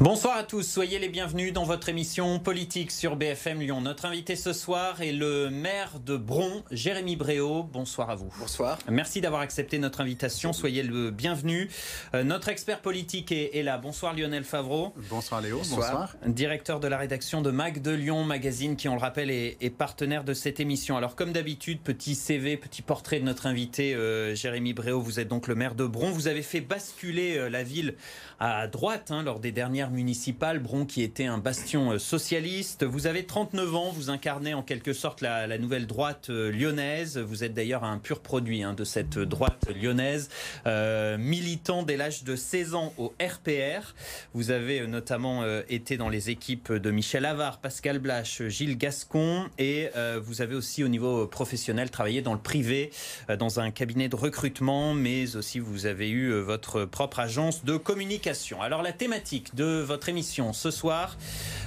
Bonsoir à tous, soyez les bienvenus dans votre émission politique sur BFM Lyon. Notre invité ce soir est le maire de Bron, Jérémy Bréau. Bonsoir à vous. Bonsoir. Merci d'avoir accepté notre invitation, soyez le bienvenu. Euh, notre expert politique est, là. Bonsoir Lionel Favreau. Bonsoir Léo, bonsoir. Directeur de la rédaction de Mag de Lyon Magazine qui, on le rappelle, est, partenaire de cette émission. Alors comme d'habitude, petit CV, petit portrait de notre invité euh, Jérémy Bréau. Vous êtes donc le maire de Bron. Vous avez fait basculer euh, la ville à droite hein, lors des dernières municipale, Bron qui était un bastion euh, socialiste. Vous avez 39 ans, vous incarnez en quelque sorte la, nouvelle droite euh, lyonnaise. Vous êtes d'ailleurs un pur produit hein, de cette droite lyonnaise, euh, militant dès l'âge de 16 ans au RPR. Vous avez notamment été dans les équipes de Michel Avard, Pascal Blache, Gilles Gascon et vous avez aussi au niveau professionnel travaillé dans le privé, dans un cabinet de recrutement, mais aussi vous avez eu votre propre agence de communication. Alors la thématique de votre émission ce soir.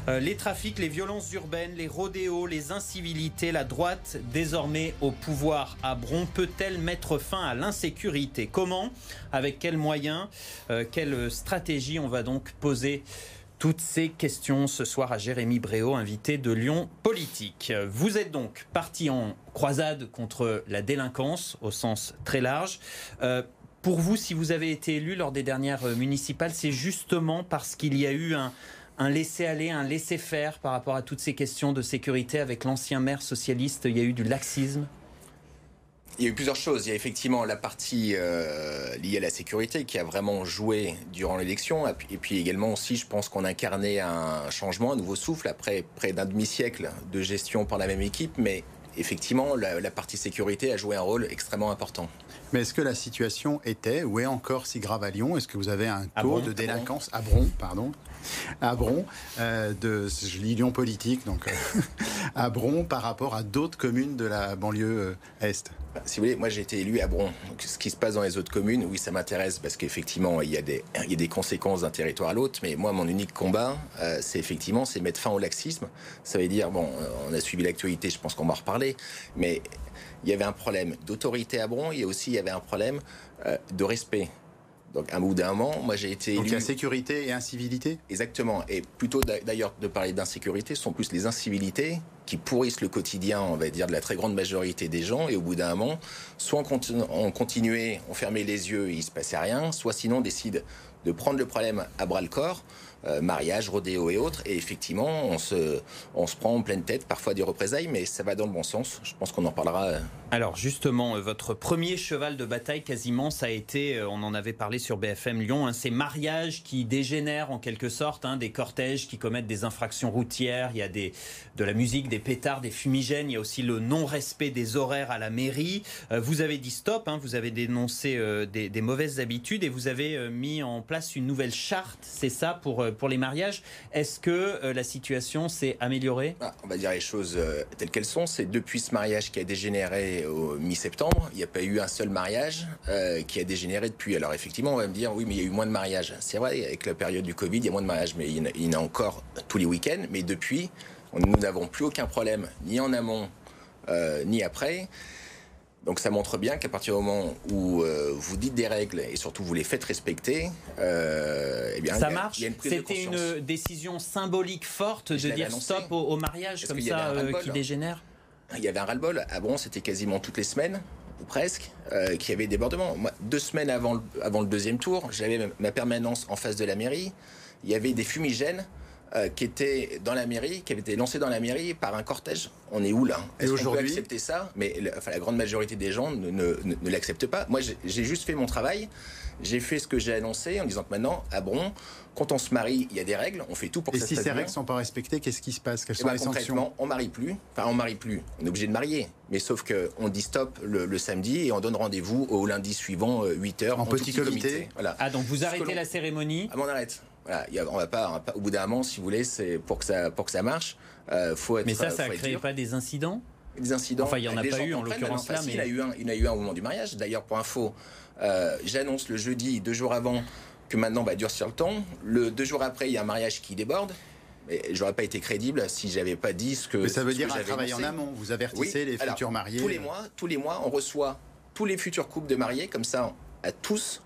Euh, les trafics, les violences urbaines, les rodéos, les incivilités, la droite désormais au pouvoir à Bron peut-elle mettre fin à l'insécurité? Comment? Avec quels moyens? Euh, Quelle stratégie? On va donc poser toutes ces questions ce soir à Jérémy Bréau, invité de Lyon Politique. Vous êtes donc parti en croisade contre la délinquance au sens très large. Euh, pour vous, si vous avez été élu lors des dernières euh, municipales, c'est justement parce qu'il y a eu un, laisser-aller, un laisser-faire par rapport à toutes ces questions de sécurité avec l'ancien maire socialiste Il y a eu du laxisme il y a eu plusieurs choses. Il y a effectivement la partie euh, liée à la sécurité qui a vraiment joué durant l'élection. Et puis également aussi, je pense qu'on incarnait un changement, un nouveau souffle après près d'un demi-siècle de gestion par la même équipe. Mais effectivement, la, la partie sécurité a joué un rôle extrêmement important. Mais est-ce que la situation était ou est encore si grave à Lyon? Est-ce que vous avez un taux de délinquance? À Bron, pardon, à Bron, euh, de, je politique, donc euh, à Bron par rapport à d'autres communes de la banlieue euh, est bah, si vous voulez, moi j'ai été élu à Bron. Ce qui se passe dans les autres communes, oui, ça m'intéresse parce qu'effectivement, il y, a des, il y a des conséquences d'un territoire à l'autre. Mais moi, mon unique combat, c'est effectivement c'est mettre fin au laxisme. Ça veut dire, bon, on a suivi l'actualité, je pense qu'on va en reparler. Mais il y avait un problème d'autorité à Bron, et aussi il y avait un problème de respect. Donc, un bout d'un moment, moi j'ai été élu. Donc, sécurité et incivilité Exactement. Et plutôt d'ailleurs de parler d'insécurité, ce sont plus les incivilités qui pourrissent le quotidien, on va dire, de la très grande majorité des gens. Et au bout d'un moment, soit on, continuait, on fermait les yeux et il se passait rien, soit sinon on décide de prendre le problème à bras le corps euh, mariage, rodéo et autres. Et effectivement, on se, on se prend en pleine tête parfois des représailles, mais ça va dans le bon sens. Je pense qu'on en parlera. Euh. Alors justement, euh, votre premier cheval de bataille quasiment, ça a été, on en avait parlé sur BFM Lyon, hein, ces mariages qui dégénèrent en quelque sorte, hein, des cortèges qui commettent des infractions routières, il y a de la musique, des pétards, des fumigènes, il y a aussi le non-respect des horaires à la mairie. vous avez dit stop, hein, vous avez dénoncé des, mauvaises habitudes et vous avez mis en place une nouvelle charte, c'est ça, pour les mariages. Est-ce que euh, la situation s'est améliorée? Ah, On va dire les choses euh, telles qu'elles sont. C'est depuis ce mariage qui a dégénéré au mi-septembre, il n'y a pas eu un seul mariage euh, qui a dégénéré depuis. Alors effectivement, on va me dire, oui, mais il y a eu moins de mariages. C'est vrai, avec la période du Covid, il y a moins de mariages, mais il y en a encore tous les week-ends. Mais depuis, nous n'avons plus aucun problème, ni en amont, ni après. Donc ça montre bien qu'à partir du moment où euh, vous dites des règles et surtout vous les faites respecter, euh, eh bien ça marche. C'était une décision symbolique forte de dire stop au, mariage comme ça euh, qui dégénère? Il y avait un ras-le-bol. À Bron, c'était quasiment toutes les semaines ou presque, euh, qui avait débordement. Moi, deux semaines avant le, avant le deuxième tour, j'avais ma permanence en face de la mairie. Il y avait des fumigènes euh, qui était dans la mairie, qui avait été lancé dans la mairie par un cortège. On est où là? Est-ce qu'on peut accepter ça? Mais enfin, la grande majorité des gens ne, ne, ne, l'acceptent pas. Moi, j'ai juste fait mon travail. J'ai fait ce que j'ai annoncé en disant que maintenant, à Bron, quand on se marie, il y a des règles, on fait tout pour que ça se passe Et si ces règles ne sont pas respectées, qu'est-ce qui se passe? Quelles eh sont ben, les sanctions? On marie plus. Enfin, on marie plus. On est obligé de marier. Mais sauf qu'on dit stop le, samedi et on donne rendez-vous au lundi suivant, 8 euh, h en, petit, comité. Voilà. Ah, donc vous arrêtez la cérémonie? Ah, on arrête. Voilà, on va pas, au bout d'un moment, si vous voulez, c'est pour que ça, pour que ça marche, euh, faut être. Mais ça, ça ne crée pas des incidents? Des incidents. Enfin, il y en a pas eu en l'occurrence là, mais il y a eu un, il y a eu un au moment du mariage. D'ailleurs, pour info, euh, j'annonce le jeudi, deux jours avant, que maintenant, va durcir le temps. Le deux jours après, il y a un mariage qui déborde. Mais j'aurais pas été crédible si j'avais pas dit ce que. Mais ça veut dire un travail en amont. Vous avertissez les futurs mariés. Tous les mois, tous les mois, on reçoit tous les futurs couples de mariés comme ça à tous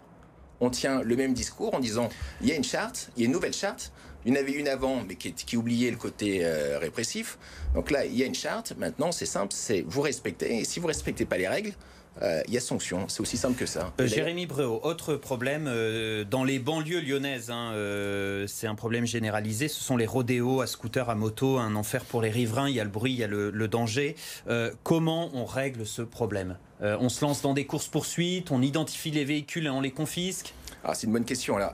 on tient le même discours en disant il y a une charte, il y a une nouvelle charte. Il y en avait une avant, mais qui, qui oubliait le côté euh, répressif. Donc là, il y a une charte. Maintenant, c'est simple, c'est vous respectez. Et si vous respectez pas les règles, euh, il y a sanction. C'est aussi simple que ça. Euh, Jérémy Bréau, autre problème dans les banlieues lyonnaises, hein, c'est un problème généralisé. Ce sont les rodéos à scooter, à moto, un enfer pour les riverains. Il y a le bruit, il y a le, le danger. comment on règle ce problème? On se lance dans des courses poursuites, on identifie les véhicules et on les confisque? Alors c'est une bonne question. Alors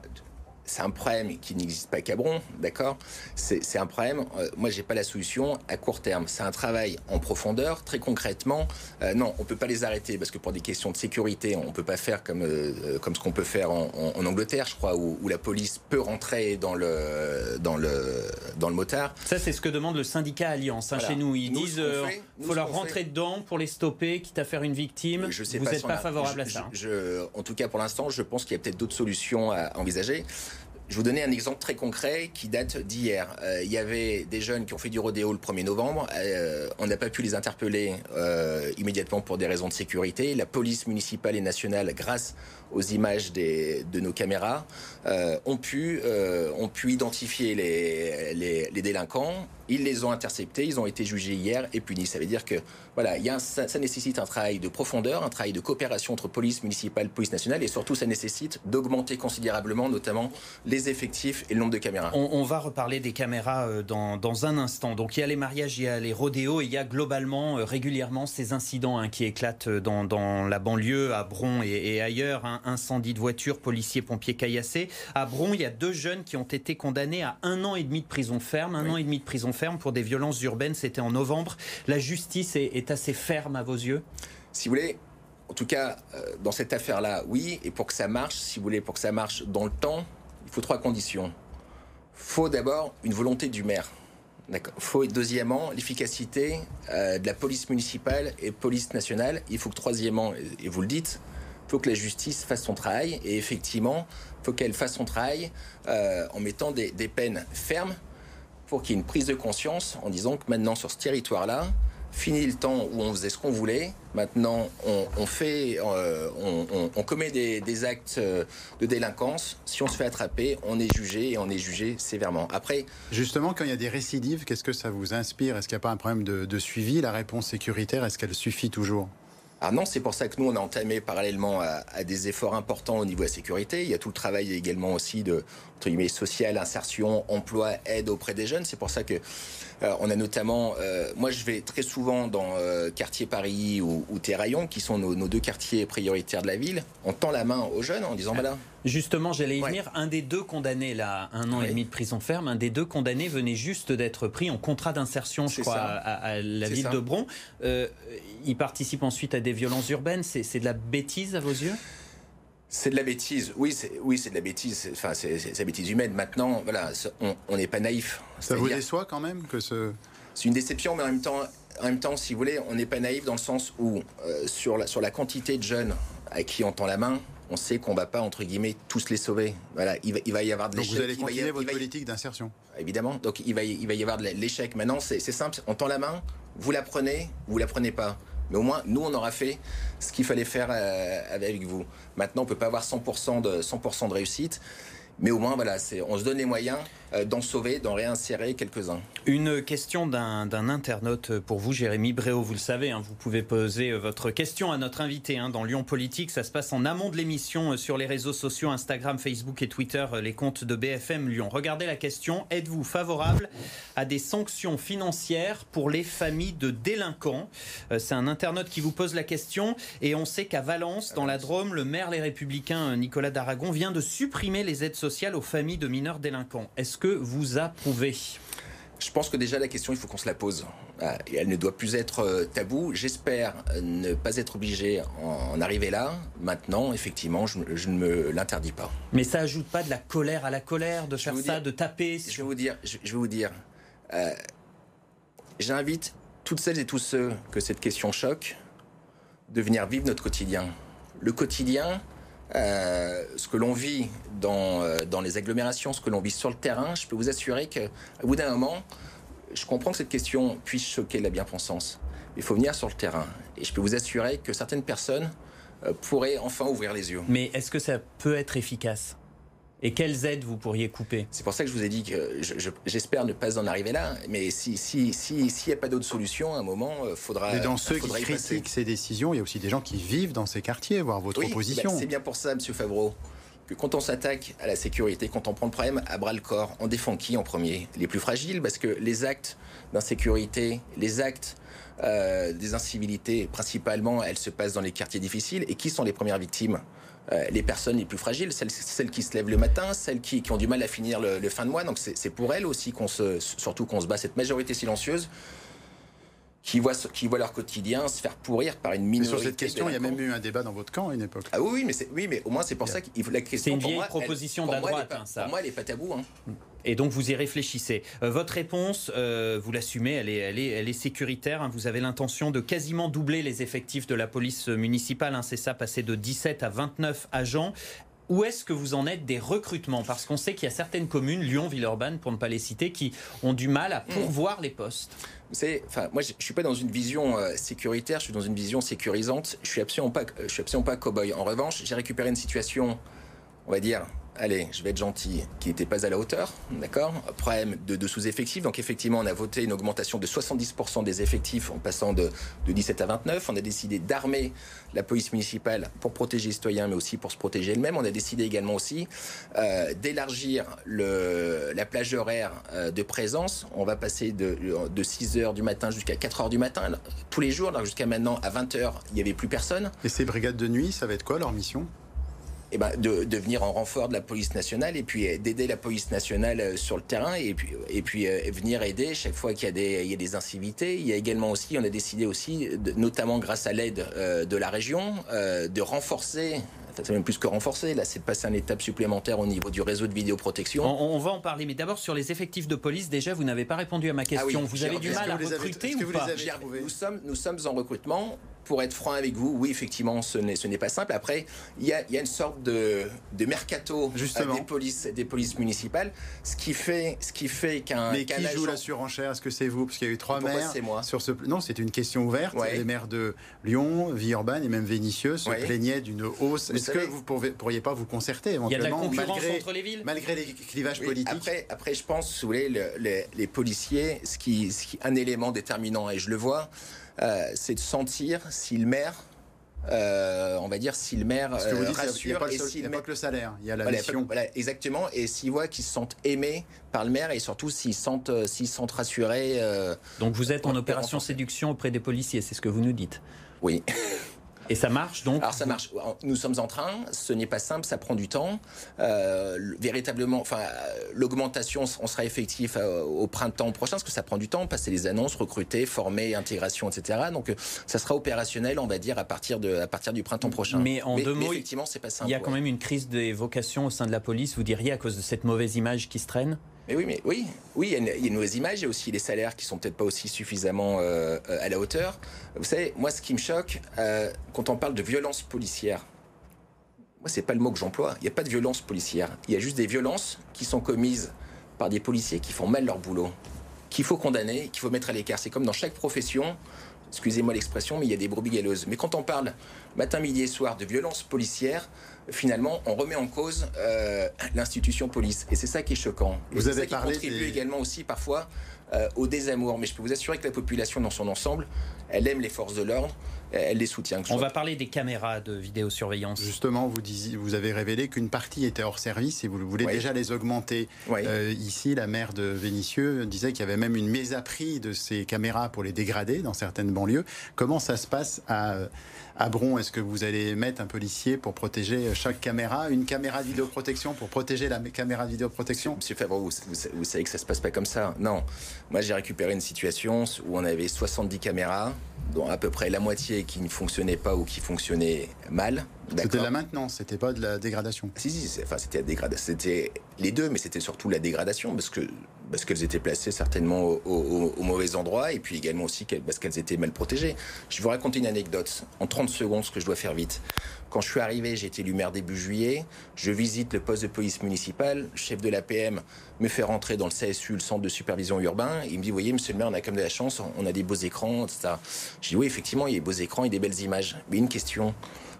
c'est un problème qui n'existe pas qu'à Bron, d'accord? C'est un problème. Euh, moi, j'ai pas la solution à court terme. C'est un travail en profondeur, très concrètement. Euh, non, on peut pas les arrêter parce que pour des questions de sécurité, on peut pas faire comme euh, comme ce qu'on peut faire en, Angleterre, je crois, où, la police peut rentrer dans le dans le dans le motard. Ça, c'est ce que demande le syndicat Alliance hein, chez nous. Ils disent qu'il faut leur rentrer dedans pour les stopper, quitte à faire une victime. Je sais Vous n'êtes pas, favorable à ça. En tout cas, pour l'instant, je pense qu'il y a peut-être d'autres solutions à envisager. Je vous donner un exemple très concret qui date d'hier. Euh, il y avait des jeunes qui ont fait du rodéo le 1er novembre. Euh, on n'a pas pu les interpeller euh, immédiatement pour des raisons de sécurité. La police municipale et nationale, grâce aux images des, de nos caméras, euh, ont, pu, euh, ont pu identifier les, les, délinquants. Ils les ont interceptés, ils ont été jugés hier et punis. Ça veut dire que voilà, y a ça, nécessite un travail de profondeur, un travail de coopération entre police municipale, police nationale, et surtout ça nécessite d'augmenter considérablement, notamment les effectifs et le nombre de caméras. On, va reparler des caméras euh, dans, dans, un instant. Donc il y a les mariages, il y a les rodéos, il y a globalement régulièrement ces incidents hein, qui éclatent dans, dans, la banlieue, à Bron et, et ailleurs. Hein incendie de voiture, policiers, pompiers caillassés. À Bron, il y a deux jeunes qui ont été condamnés à un an et demi de prison ferme. Un an et demi de prison ferme pour des violences urbaines. C'était en novembre. La justice est, assez ferme à vos yeux? Si vous voulez, en tout cas, euh, dans cette affaire-là, oui. Et pour que ça marche, si vous voulez, pour que ça marche dans le temps, il faut trois conditions. Il faut d'abord une volonté du maire. D'accord. Faut deuxièmement l'efficacité euh, de la police municipale et police nationale. Il faut que troisièmement, et vous le dites, faut que la justice fasse son travail. Et effectivement, faut qu'elle fasse son travail euh, en mettant des, peines fermes pour qu'il y ait une prise de conscience en disant que maintenant, sur ce territoire-là, fini le temps où on faisait ce qu'on voulait. Maintenant, on, fait, euh, on, commet des, actes euh, de délinquance. Si on se fait attraper, on est jugé et on est jugé sévèrement. Après, justement, quand il y a des récidives, qu'est-ce que ça vous inspire? Est-ce qu'il n'y a pas un problème de suivi? La réponse sécuritaire, est-ce qu'elle suffit toujours? Ah non, c'est pour ça que nous, on a entamé parallèlement à, des efforts importants au niveau de la sécurité. Il y a tout le travail également aussi de guillemets, social, insertion, emploi, aide auprès des jeunes. C'est pour ça que euh, on a notamment, euh, moi je vais très souvent dans euh, quartier Paris ou, ou Terraillon, qui sont nos, deux quartiers prioritaires de la ville. On tend la main aux jeunes en disant voilà. Justement, j'allais y venir. Un des deux condamnés, là, un an et demi de prison ferme, un des deux condamnés venait juste d'être pris en contrat d'insertion, je crois, à, la ville de Bron. il participe ensuite à des violences urbaines. C'est de la bêtise à vos yeux? C'est de la bêtise. Oui, c'est oui, c'est de la bêtise. Enfin, c'est la bêtise humaine. Maintenant, voilà, on n'est pas naïf. Ça vous déçoit quand même que ce. C'est une déception, mais en même temps, en même temps, si vous voulez, on n'est pas naïf dans le sens où euh, sur la sur la quantité de jeunes à qui on tend la main, on sait qu'on va pas entre guillemets tous les sauver. Voilà, il va, il va y avoir de l'échec. Vous allez continuer votre politique d'insertion. Évidemment. Donc il va il va y avoir de l'échec. Maintenant, c'est simple. On tend la main, vous la prenez, vous la prenez pas. Mais au moins, nous, on aura fait ce qu'il fallait faire euh, avec vous. Maintenant, on ne peut pas avoir 100% de, 100 de réussite. Mais au moins, voilà, on se donne les moyens d'en sauver, d'en réinsérer quelques-uns. Une question d'un internaute pour vous, Jérémy Bréau. Vous le savez, hein, vous pouvez poser euh, votre question à notre invité hein, dans Lyon Politique. Ça se passe en amont de l'émission euh, sur les réseaux sociaux Instagram, Facebook et Twitter, les comptes de BFM Lyon. Regardez la question. Êtes-vous favorable à des sanctions financières pour les familles de délinquants? C'est un internaute qui vous pose la question. Et on sait qu'à Valence, dans la Drôme, le maire Les Républicains, Nicolas Daragon, vient de supprimer les aides sociales aux familles de mineurs délinquants. Que vous approuvez je pense que déjà la question, il faut qu'on se la pose. Ah, et elle ne doit plus être euh, tabou. J'espère ne pas être obligé en arriver là. Maintenant, effectivement, je, ne me l'interdis pas. Mais ça ajoute pas de la colère à la colère, de faire ça, de taper. Je vais vous dire, je, vais vous dire. Euh, j'invite toutes celles et tous ceux que cette question choque de venir vivre notre quotidien. Le quotidien, euh, ce que l'on vit dans, euh, dans les agglomérations, ce que l'on vit sur le terrain, je peux vous assurer qu'à bout d'un moment, je comprends que cette question puisse choquer la bien-pensance. Il faut venir sur le terrain. Et je peux vous assurer que certaines personnes pourrait enfin ouvrir les yeux. Mais est-ce que ça peut être efficace? Et quelles aides vous pourriez couper? C'est pour ça que je vous ai dit que j'espère ne pas en arriver là. Mais s'il si, si, si, n'y a pas d'autre solution, à un moment, il faudra. Mais dans ceux qui critiquent ces décisions, il y a aussi des gens qui vivent dans ces quartiers, voir votre oui, opposition. C'est bien pour ça, Monsieur Favreau, que quand on s'attaque à la sécurité, quand on prend le problème à bras le corps, on défend qui en premier? Les plus fragiles, parce que les actes d'insécurité, les actes euh, des incivilités, principalement, elles se passent dans les quartiers difficiles. Et qui sont les premières victimes? Euh, les personnes les plus fragiles, celles, celles, qui se lèvent le matin, celles qui, qui ont du mal à finir le, le fin de mois. Donc c'est pour elles aussi qu'on se, surtout qu'on se bat. Cette majorité silencieuse qui voient, qui voient leur quotidien se faire pourrir par une minorité. Mais sur cette question, il y a même eu un débat dans votre camp à une époque. Ah oui, mais, oui mais au moins c'est pour ça qu'il faut la question. C'est une vieille proposition de la droite, hein, ça. Pour moi, elle n'est pas tabou. Hein. Et donc vous y réfléchissez. Euh, votre réponse, euh, vous l'assumez, elle est, elle, est, elle est sécuritaire. Hein. Vous avez l'intention de quasiment doubler les effectifs de la police municipale. Hein. C'est ça, passer de 17 à 29 agents. Où est-ce que vous en êtes des recrutements? Parce qu'on sait qu'il y a certaines communes, Lyon, Villeurbanne, pour ne pas les citer, qui ont du mal à pourvoir les postes. Vous savez, enfin, moi, je, ne suis pas dans une vision euh, sécuritaire, je suis dans une vision sécurisante. Je suis absolument pas, je suis absolument pas cow-boy. En revanche, j'ai récupéré une situation, on va dire, allez, je vais être gentil, qui n'était pas à la hauteur, d'accord? Problème de, sous-effectifs. Donc effectivement, on a voté une augmentation de 70% des effectifs en passant de, 17 à 29. On a décidé d'armer la police municipale pour protéger les citoyens, mais aussi pour se protéger elle-même. On a décidé également aussi euh, d'élargir la plage horaire euh, de présence. On va passer de, de 6 heures du matin jusqu'à 4 heures du matin tous les jours. Alors jusqu'à maintenant, à 20 heures, il n'y avait plus personne. Et ces brigades de nuit, ça va être quoi leur mission? Eh ben, de, de, venir en renfort de la police nationale et puis euh, d'aider la police nationale euh, sur le terrain et puis, et puis euh, venir aider chaque fois qu'il y, a des, il y a des incivilités. Il y a également aussi, on a décidé aussi, notamment grâce à l'aide de la région, de renforcer c'est même plus que renforcer. Là, c'est de passer une étape supplémentaire au niveau du réseau de vidéoprotection. On, on va en parler, mais d'abord sur les effectifs de police. Déjà, vous n'avez pas répondu à ma question. Ah vous avez du mal à recruter ou pas nous sommes, nous sommes en recrutement pour être franc avec vous, oui, effectivement, ce n'est pas simple. Après, il y a, une sorte de, de mercato des polices, des polices municipales, ce qui fait, ce qui fait qu'un. Mais qui joue la surenchère Est-ce que c'est vous? Parce qu'il y a eu trois maires. moi? sur ce... Non, c'est une question ouverte. Les maires de Lyon, Villeurbanne et même Vénissieux se plaignaient d'une hausse. Est-ce que vous ne pourriez pas vous concerter éventuellement Il y a de la concurrence malgré, entre les villes? Malgré les clivages politiques? après, après, je pense, si vous voulez, les, les, policiers, ce qui, ce qui, un élément déterminant, et je le vois, euh, c'est de sentir si le maire euh, on va dire si le maire Ce que vous euh, rassure il n'y a, pas, que le salaire, il y a la mission. exactement, et s'ils voient qu'ils se sentent aimés par le maire et surtout s'ils sentent, s'ils sentent rassurés. Donc vous êtes en opération séduction auprès des policiers, c'est ce que vous nous dites. Oui. Et ça marche donc Alors ça marche. Nous sommes en train. Ce n'est pas simple, ça prend du temps. Euh, véritablement, enfin, l'augmentation, on sera effectif euh, au printemps prochain, parce que ça prend du temps, passer les annonces, recruter, former, intégration, etc. Donc euh, ça sera opérationnel, on va dire, à partir de, à partir du printemps prochain. Mais en deux mots, effectivement, c'est pas simple. Il y a quand même une crise des vocations au sein de la police. Vous diriez à cause de cette mauvaise image qui se traîne? Oui, mais oui, oui, il y, a une, mauvaise image. Il y a aussi les salaires qui sont peut-être pas aussi suffisamment euh, à la hauteur. Vous savez, moi, ce qui me choque, euh, quand on parle de violence policière, moi, c'est pas le mot que j'emploie. Il n'y a pas de violence policière. Il y a juste des violences qui sont commises par des policiers qui font mal leur boulot, qu'il faut condamner, qu'il faut mettre à l'écart. C'est comme dans chaque profession. Excusez-moi l'expression, mais il y a des brebis galeuses. Mais quand on parle matin, midi et soir de violence policière, finalement, on remet en cause euh, l'institution police. Et c'est ça qui est choquant. Vous avez ça parlé qui contribue également aussi parfois euh, au désamour. Mais je peux vous assurer que la population dans son ensemble, elle aime les forces de l'ordre, elle les soutient. On va parler des caméras de vidéosurveillance. Justement, vous, disiez, vous avez révélé qu'une partie était hors service et vous voulez déjà les augmenter. Euh, ici, la maire de Vénissieux disait qu'il y avait même une mise à prix de ces caméras pour les dégrader dans certaines banlieues. Comment ça se passe à à Bron, est-ce que vous allez mettre un policier pour protéger chaque caméra, une caméra de vidéoprotection pour protéger la caméra de vidéoprotection? Monsieur Favreau, vous, vous, savez que ça se passe pas comme ça. Non. Moi, j'ai récupéré une situation où on avait 70 caméras, dont à peu près la moitié qui ne fonctionnaient pas ou qui fonctionnaient mal. C'était la maintenance, c'était pas de la dégradation. Si, si, enfin, c'était la dégradation. C'était les deux, mais c'était surtout la dégradation parce que parce qu'elles étaient placées certainement au, mauvais endroit et puis également aussi parce qu'elles étaient mal protégées. Je vais vous raconter une anecdote en 30 secondes, ce que je dois faire vite. Quand je suis arrivé, j'ai été élu maire début juillet. Je visite le poste de police municipale. Le chef de l'APM me fait rentrer dans le CSU, le centre de supervision urbain. Il me dit, vous voyez, monsieur le maire, on a comme de la chance, on a des beaux écrans, etc. Je dis, oui, effectivement, il y a des beaux écrans et des belles images. Mais une question,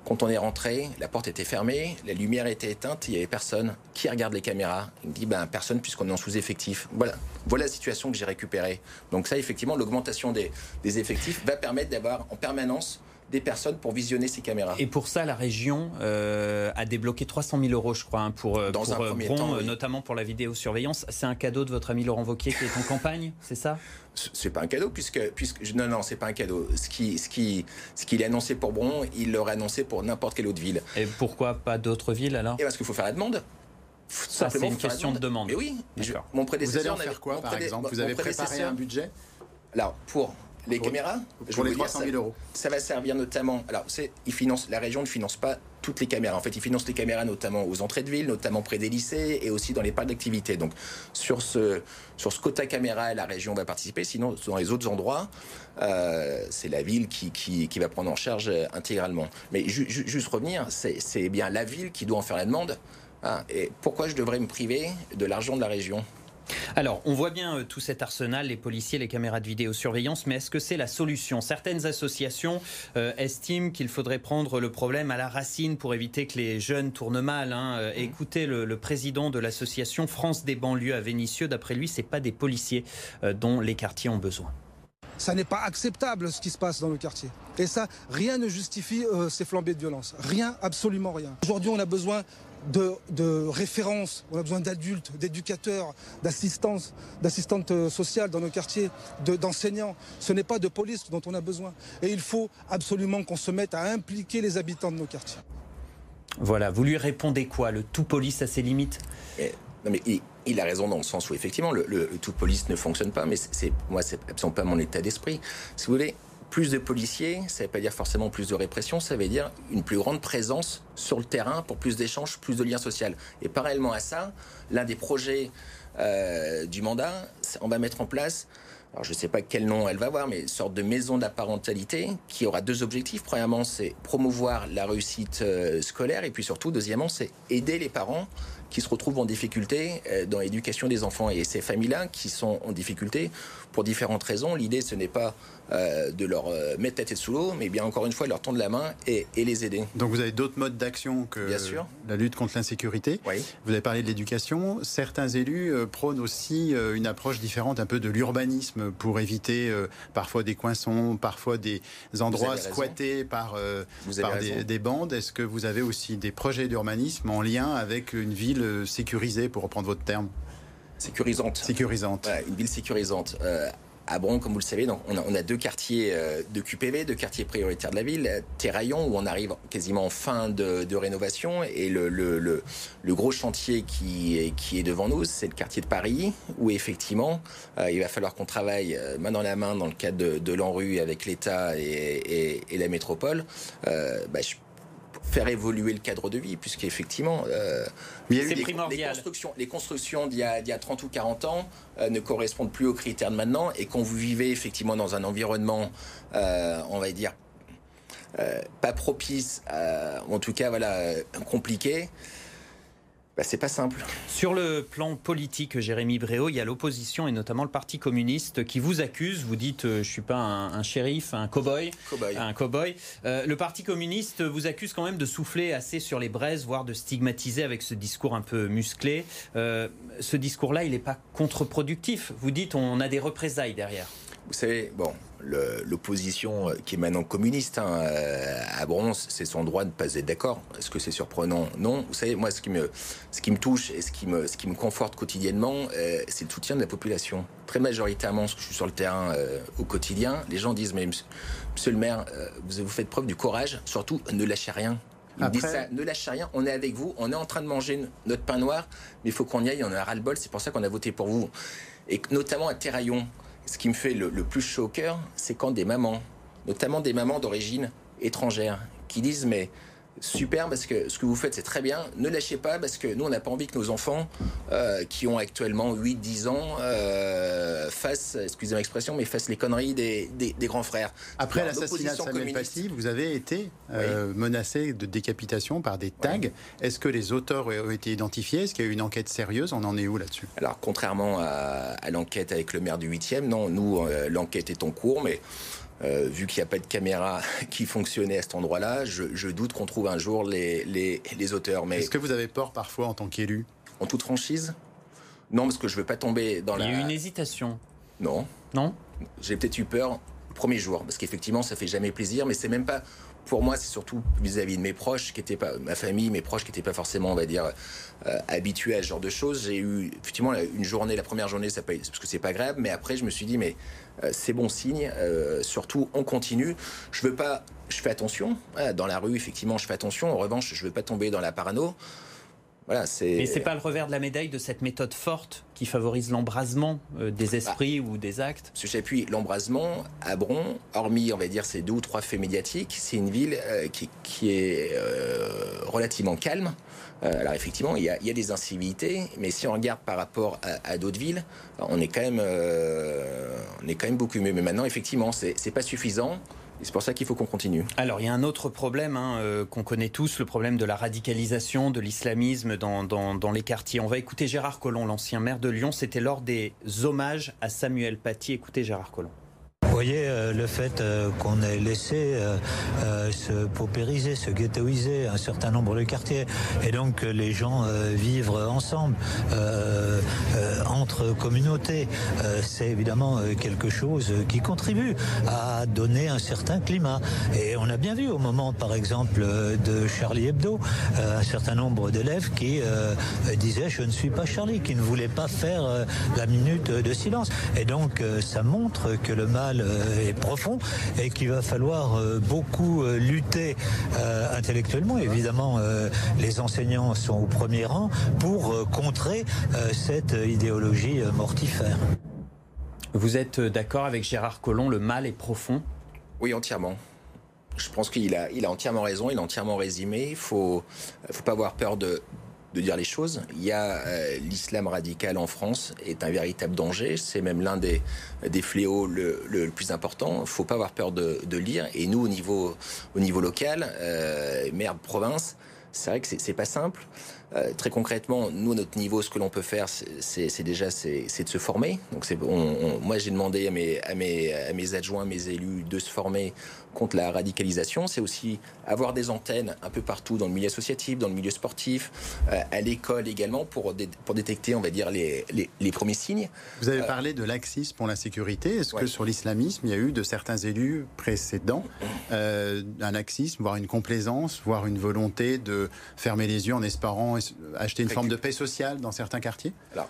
Quand on est rentré, la porte était fermée, la lumière était éteinte, il n'y avait personne. Qui regarde les caméras? Il me dit ben, personne puisqu'on est en sous-effectif. Voilà. voilà la situation que j'ai récupérée. Donc ça, effectivement, l'augmentation des, des effectifs va permettre d'avoir en permanence des personnes pour visionner ces caméras. Et pour ça, la région euh, a débloqué 300 000 euros, je crois, hein, pour, euh, Dans un euh, premier temps, notamment pour la vidéosurveillance. C'est un cadeau de votre ami Laurent Vauquier qui est en campagne, c'est ça? C'est pas un cadeau puisque puisque non non c'est pas un cadeau. Ce qui ce qui ce qu'il a annoncé pour Bron, il l'aurait annoncé pour n'importe quelle autre ville. Et pourquoi pas d'autres villes alors? Et parce qu'il faut faire la demande. Ça c'est une question de demande. Mais oui. mon prédécesseur. Vous allez en faire quoi par exemple? Vous avez préparé un budget? Alors pour les caméras Pour les 300 000 euros. Ça va servir notamment. Alors, il finance, la région ne finance pas toutes les caméras. En fait, il finance les caméras notamment aux entrées de ville, notamment près des lycées et aussi dans les parcs d'activité. Donc, sur ce, sur ce quota caméra, la région va participer. Sinon, dans les autres endroits, euh, c'est la ville qui, qui, va prendre en charge euh, intégralement. Mais juste revenir, c'est bien la ville qui doit en faire la demande. Hein. et pourquoi je devrais me priver de l'argent de la région? Alors, on voit bien euh, tout cet arsenal, les policiers, les caméras de vidéosurveillance, mais est-ce que c'est la solution? Certaines associations euh, estiment qu'il faudrait prendre le problème à la racine pour éviter que les jeunes tournent mal. Hein. Euh, écoutez le, président de l'association France des banlieues à Vénissieux. D'après lui, c'est pas des policiers dont les quartiers ont besoin. Ça n'est pas acceptable ce qui se passe dans le quartier. Et ça, rien ne justifie ces flambées de violence. Rien, absolument rien. Aujourd'hui, on a besoin de, références, on a besoin d'adultes, d'éducateurs, d'assistantes sociales dans nos quartiers, d'enseignants. Ce n'est pas de police dont on a besoin. Et il faut absolument qu'on se mette à impliquer les habitants de nos quartiers. Voilà, vous lui répondez quoi Le tout police a ses limites? Non mais il, a raison dans le sens où effectivement le, tout police ne fonctionne pas, mais c'est moi c'est absolument pas mon état d'esprit. Si vous voulez, plus de policiers, ça ne veut pas dire forcément plus de répression, ça veut dire une plus grande présence sur le terrain pour plus d'échanges, plus de liens sociaux. Et parallèlement à ça, l'un des projets euh, du mandat, on va mettre en place alors je ne sais pas quel nom elle va avoir, mais une sorte de maison de la parentalité qui aura deux objectifs. Premièrement, c'est promouvoir la réussite euh, scolaire, et puis surtout, deuxièmement, c'est aider les parents qui se retrouvent en difficulté euh, dans l'éducation des enfants. Et ces familles-là qui sont en difficulté pour différentes raisons, l'idée, ce n'est pas euh, de leur euh, mettre la tête sous l'eau, mais bien encore une fois, leur tendre la main et, les aider. Donc vous avez d'autres modes d'action que la lutte contre l'insécurité. Oui. Vous avez parlé de l'éducation. Certains élus euh, prônent aussi une approche différente un peu de l'urbanisme pour éviter parfois des coinçons, parfois des endroits squattés par, des, des, bandes. Est-ce que vous avez aussi des projets d'urbanisme en lien avec une ville sécurisée, pour reprendre votre terme? Sécurisante. Sécurisante. une ville sécurisante à Bron, comme vous le savez, donc on, a, deux quartiers euh, de QPV, deux quartiers prioritaires de la ville. Terraillon, où on arrive quasiment en fin de, rénovation, et le, le, gros chantier qui est, qui est devant nous, c'est le quartier de Paris, où effectivement, euh, il va falloir qu'on travaille euh, main dans la main dans le cadre de, de l'ANRU avec l'État et, la métropole. Bah, faire évoluer le cadre de vie, puisqu'effectivement, euh, les, constructions, les constructions d'il y, a 30 ou 40 ans euh, ne correspondent plus aux critères de maintenant, et quand vous vivez effectivement dans un environnement, euh, on va dire, pas propice, en tout cas voilà, compliqué, bah, c'est pas simple. Sur le plan politique, Jérémy Bréau, il y a l'opposition et notamment le Parti communiste qui vous accuse. Vous dites, euh, je suis pas un, shérif, un cow-boy. Un cow-boy. Euh, le Parti communiste vous accuse quand même de souffler assez sur les braises, voire de stigmatiser avec ce discours un peu musclé. Euh, ce discours-là, il n'est pas contre-productif. Vous dites, on a des représailles derrière. Vous savez, bon, l'opposition euh, qui est maintenant communiste hein, euh, à Bronze, c'est son droit de ne pas être d'accord. Est-ce que c'est surprenant? Non. Vous savez, moi, ce qui me, ce qui me touche et ce qui me, ce qui me conforte quotidiennement, euh, c'est le soutien de la population. Très majoritairement, je suis sur le terrain au quotidien, les gens disent, mais monsieur, le maire, vous, vous faites preuve du courage, surtout ne lâchez rien. Ils disent ça, ne lâchez rien, on est avec vous, on est en train de manger notre pain noir, mais il faut qu'on y aille, on a ras-le-bol, c'est pour ça qu'on a voté pour vous. Et notamment à Terraillon, ce qui me fait le, plus chaud au cœur, c'est quand des mamans, notamment des mamans d'origine étrangère, qui disent mais super parce que ce que vous faites c'est très bien, ne lâchez pas parce que nous on n'a pas envie que nos enfants euh, qui ont actuellement 8-10 ans euh, fassent, excusez-moi l'expression, mais fassent les conneries des, grands frères. Après l'assassinat de Samuel Paty, vous avez été euh, menacé de décapitation par des tags. Est-ce que les auteurs ont été identifiés? Est-ce qu'il y a eu une enquête sérieuse? On en est où là-dessus? Alors contrairement à, à l'enquête avec le maire du 8e, non, nous l'enquête est en cours, mais euh, vu qu'il n'y a pas de caméra qui fonctionnait à cet endroit-là, je, doute qu'on trouve un jour les, les, auteurs. Mais Est-ce que vous avez peur parfois en tant qu'élu? En toute franchise? Non, parce que je ne veux pas tomber dans la... Il y a eu une hésitation Non. Non? J'ai peut-être eu peur le premier jour, parce qu'effectivement, ça fait jamais plaisir, mais c'est même pas pour moi, c'est surtout vis-à-vis de mes proches, qui étaient pas ma famille, mes proches, qui n'étaient pas forcément, on va dire, euh, habitués à ce genre de choses. J'ai eu effectivement une journée, la première journée, ça parce que c'est pas grave, mais après, je me suis dit, mais euh, c'est bon signe. Euh, surtout, on continue. Je veux pas, je fais attention. dans la rue, effectivement, je fais attention. En revanche, je veux pas tomber dans la parano. Voilà, c'est. Mais c'est pas le revers de la médaille de cette méthode forte qui favorise l'embrasement euh, des bah, esprits ou des actes Monsieur Chapuis, l'embrasement à Bron, hormis, on va dire, ces deux ou trois faits médiatiques, c'est une ville euh, qui, est euh, relativement calme. alors effectivement, il y, a, des incivilités, mais si on regarde par rapport à, d'autres villes, on est quand même, on est quand même beaucoup mieux. Mais maintenant, effectivement, c'est pas suffisant c'est pour ça qu'il faut qu'on continue. Alors, il y a un autre problème hein, euh, qu'on connaît tous, le problème de la radicalisation, de l'islamisme dans, dans, les quartiers. On va écouter Gérard Collomb, l'ancien maire de Lyon. C'était lors des hommages à Samuel Paty. Écoutez Gérard Collomb. Vous voyez, euh, le fait euh, qu'on ait laissé euh, se paupériser, se ghettoiser un certain nombre de quartiers, et donc les gens vivent ensemble, entre communautés, c'est évidemment quelque chose qui contribue à donner un certain climat. Et on a bien vu au moment, par exemple, de Charlie Hebdo, un certain nombre d'élèves qui disaient je ne suis pas Charlie, qui ne voulaient pas faire la minute de silence. Et donc ça montre que le mal euh, est profond et qu'il va falloir euh, beaucoup euh, lutter intellectuellement. Évidemment, les enseignants sont au premier rang pour contrer cette idéologie mortifère. Vous êtes d'accord avec Gérard Collomb, le mal est profond? Oui, entièrement. Je pense qu'il a, il a entièrement raison, il a entièrement résumé. Il ne faut, faut pas avoir peur de, de dire les choses. Il y a euh, l'islam radical en France est un véritable danger. C'est même l'un des, des fléaux le, le, plus important. Faut pas avoir peur de, de, lire. Et nous, au niveau, au niveau local, euh, maire de province, c'est vrai que c'est pas simple. Euh, très concrètement, nous, notre niveau, ce que l'on peut faire, c'est déjà c'est de se former. Donc, on, moi, j'ai demandé à mes, à, mes, à mes adjoints, mes élus, de se former contre la radicalisation. C'est aussi avoir des antennes un peu partout dans le milieu associatif, dans le milieu sportif, euh, à l'école également, pour, pour détecter, on va dire, les, les, premiers signes. Vous avez euh, parlé de laxisme pour la sécurité. Est-ce que sur l'islamisme, il y a eu de certains élus précédents un laxisme, voire une complaisance, voire une volonté de fermer les yeux en espérant acheter une forme de paix sociale dans certains quartiers? Alors,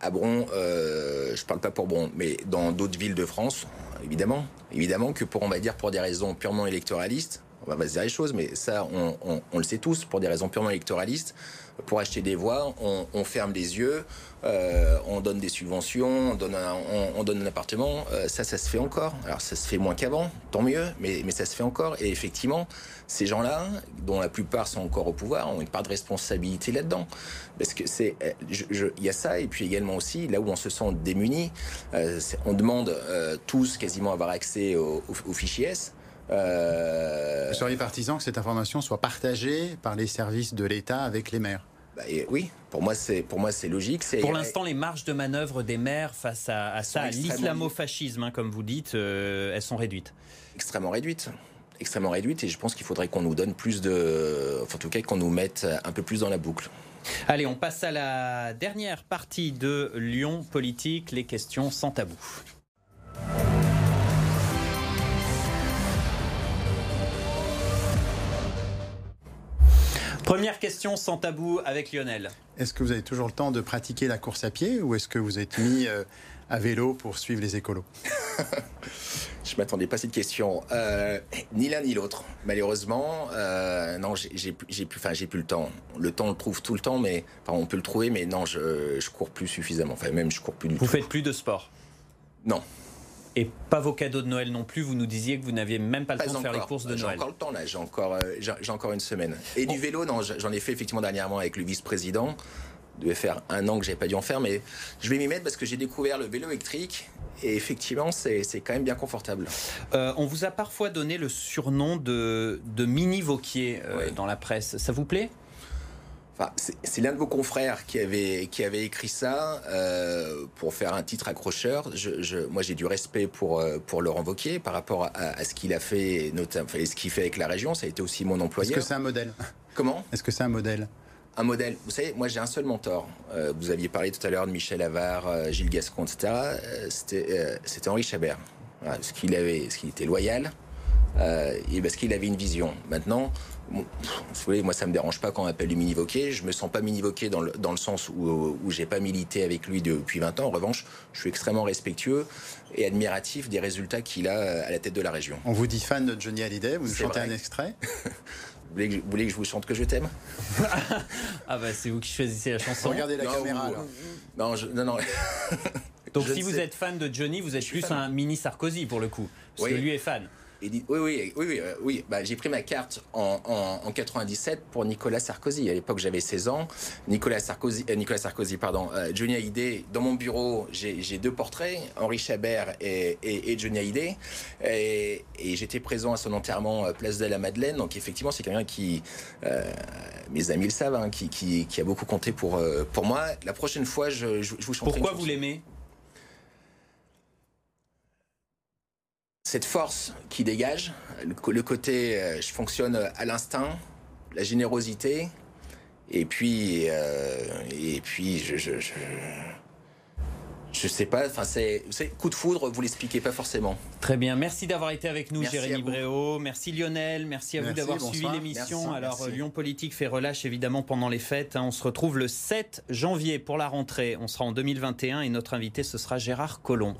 à Bron, euh, je ne parle pas pour Bron, mais dans d'autres villes de France, évidemment, évidemment que pour, on va dire, pour des raisons purement électoralistes, on va se dire les choses, mais ça, on, le sait tous, pour des raisons purement électoralistes, pour acheter des voix, on, ferme les yeux, euh, on donne des subventions, on donne un, on, donne un appartement. Euh, ça, ça se fait encore. Alors, ça se fait moins qu'avant, tant mieux, mais, mais ça se fait encore. Et effectivement, ces gens-là, dont la plupart sont encore au pouvoir, ont une part de responsabilité là-dedans. Parce que c'est, euh, il y a ça, et puis également aussi, là où on se sent démuni, euh, on demande euh, tous quasiment avoir accès aux au, fichiers S. Vous seriez partisan que cette information soit partagée par les services de l'État avec les maires bah, oui, pour moi c'est pour moi c'est logique. Pour l'instant, les marges de manœuvre des maires face à, ça, à l'islamo-fascisme, hein, comme vous dites, elles sont réduites. Extrêmement réduites extrêmement réduite et je pense qu'il faudrait qu'on nous donne plus de. Enfin, en tout cas, qu'on nous mette un peu plus dans la boucle. Allez, on passe à la dernière partie de Lyon Politique, les questions sans tabou. Première question sans tabou avec Lionel. Est-ce que vous avez toujours le temps de pratiquer la course à pied ou est-ce que vous êtes mis euh, à vélo pour suivre les écolos? Je m'attendais pas à cette question. Euh, ni l'un ni l'autre, malheureusement. Euh, non, j'ai plus, enfin, j'ai plus le temps. Le temps, on le trouve tout le temps, mais on peut le trouver, mais non, je, je cours plus suffisamment. Enfin, même, je cours plus du Vous faites plus de sport? Non. Et pas vos cadeaux de Noël non plus. Vous nous disiez que vous n'aviez même pas le temps de faire les courses de Noël. J'ai encore le temps là. J'ai encore, euh, j'ai encore une semaine. Et du vélo, non, j'en ai fait effectivement dernièrement avec le vice-président devait faire un an que j'avais pas dû en faire, mais je vais m'y mettre parce que j'ai découvert le vélo électrique et effectivement, c'est quand même bien confortable. Euh, on vous a parfois donné le surnom de, de mini Vauquier euh, dans la presse. Ça vous plaît? C'est l'un de vos confrères qui avait, qui avait écrit ça euh, pour faire un titre accrocheur. Je, moi, j'ai du respect pour, euh, pour Laurent Wauquiez par rapport à, ce qu'il a fait, notamment ce qu'il fait avec la région. Ça a été aussi mon employeur. Est-ce que c'est un modèle? Comment? Est-ce que c'est un modèle? Un modèle. Vous savez, moi j'ai un seul mentor. Euh, vous aviez parlé tout à l'heure de Michel Avard, Gilles Gascon, etc. C'était Henri Chabert. Voilà, ce qu'il avait, ce qu'il était loyal, et parce qu'il avait une vision. Maintenant, vous voyez, moi, ça me dérange pas quand on m'appelle du minivoqué. Je me sens pas minivoqué dans le, dans le sens où, où j'ai pas milité avec lui depuis 20 ans. En revanche, je suis extrêmement respectueux et admiratif des résultats qu'il a à la tête de la région. On vous dit fan de Johnny Hallyday. Vous nous chantez un extrait? Vous, voulez que, vous voulez que je vous chante que je t'aime? Ah bah c'est vous qui choisissez la chanson. Regardez la caméra. non, non, non. Donc si vous êtes fan de Johnny, vous êtes plus un mini Sarkozy pour le coup. Parce que lui est fan oui, oui, oui, oui, euh, oui. Bah, j'ai pris ma carte en, en, 97 pour Nicolas Sarkozy. À l'époque, j'avais 16 ans. Nicolas Sarkozy, euh, Nicolas Sarkozy, pardon. Euh, Johnny Hallyday. Dans mon bureau, j'ai deux portraits, Henri Chabert et, et, et Johnny Hallyday. Et, et j'étais présent à son enterrement place de la Madeleine. Donc effectivement, c'est quelqu'un qui, mes amis le savent, hein, qui, qui, qui, a beaucoup compté pour pour moi. La prochaine fois, je, je, vous chanterai. Pourquoi vous l'aimez? Cette force qui dégage, le, côté euh, je fonctionne à l'instinct, la générosité, et puis, euh, et puis je, je, je, sais pas, enfin c'est, coup de foudre, vous l'expliquez pas forcément. Très bien, merci d'avoir été avec nous, Jérémy Bréau, merci Lionel, merci à vous d'avoir suivi l'émission. Alors Lyon Politique fait relâche évidemment pendant les fêtes. Hein. On se retrouve le 7 janvier pour la rentrée. On sera en 2021 et notre invité ce sera Gérard Collomb.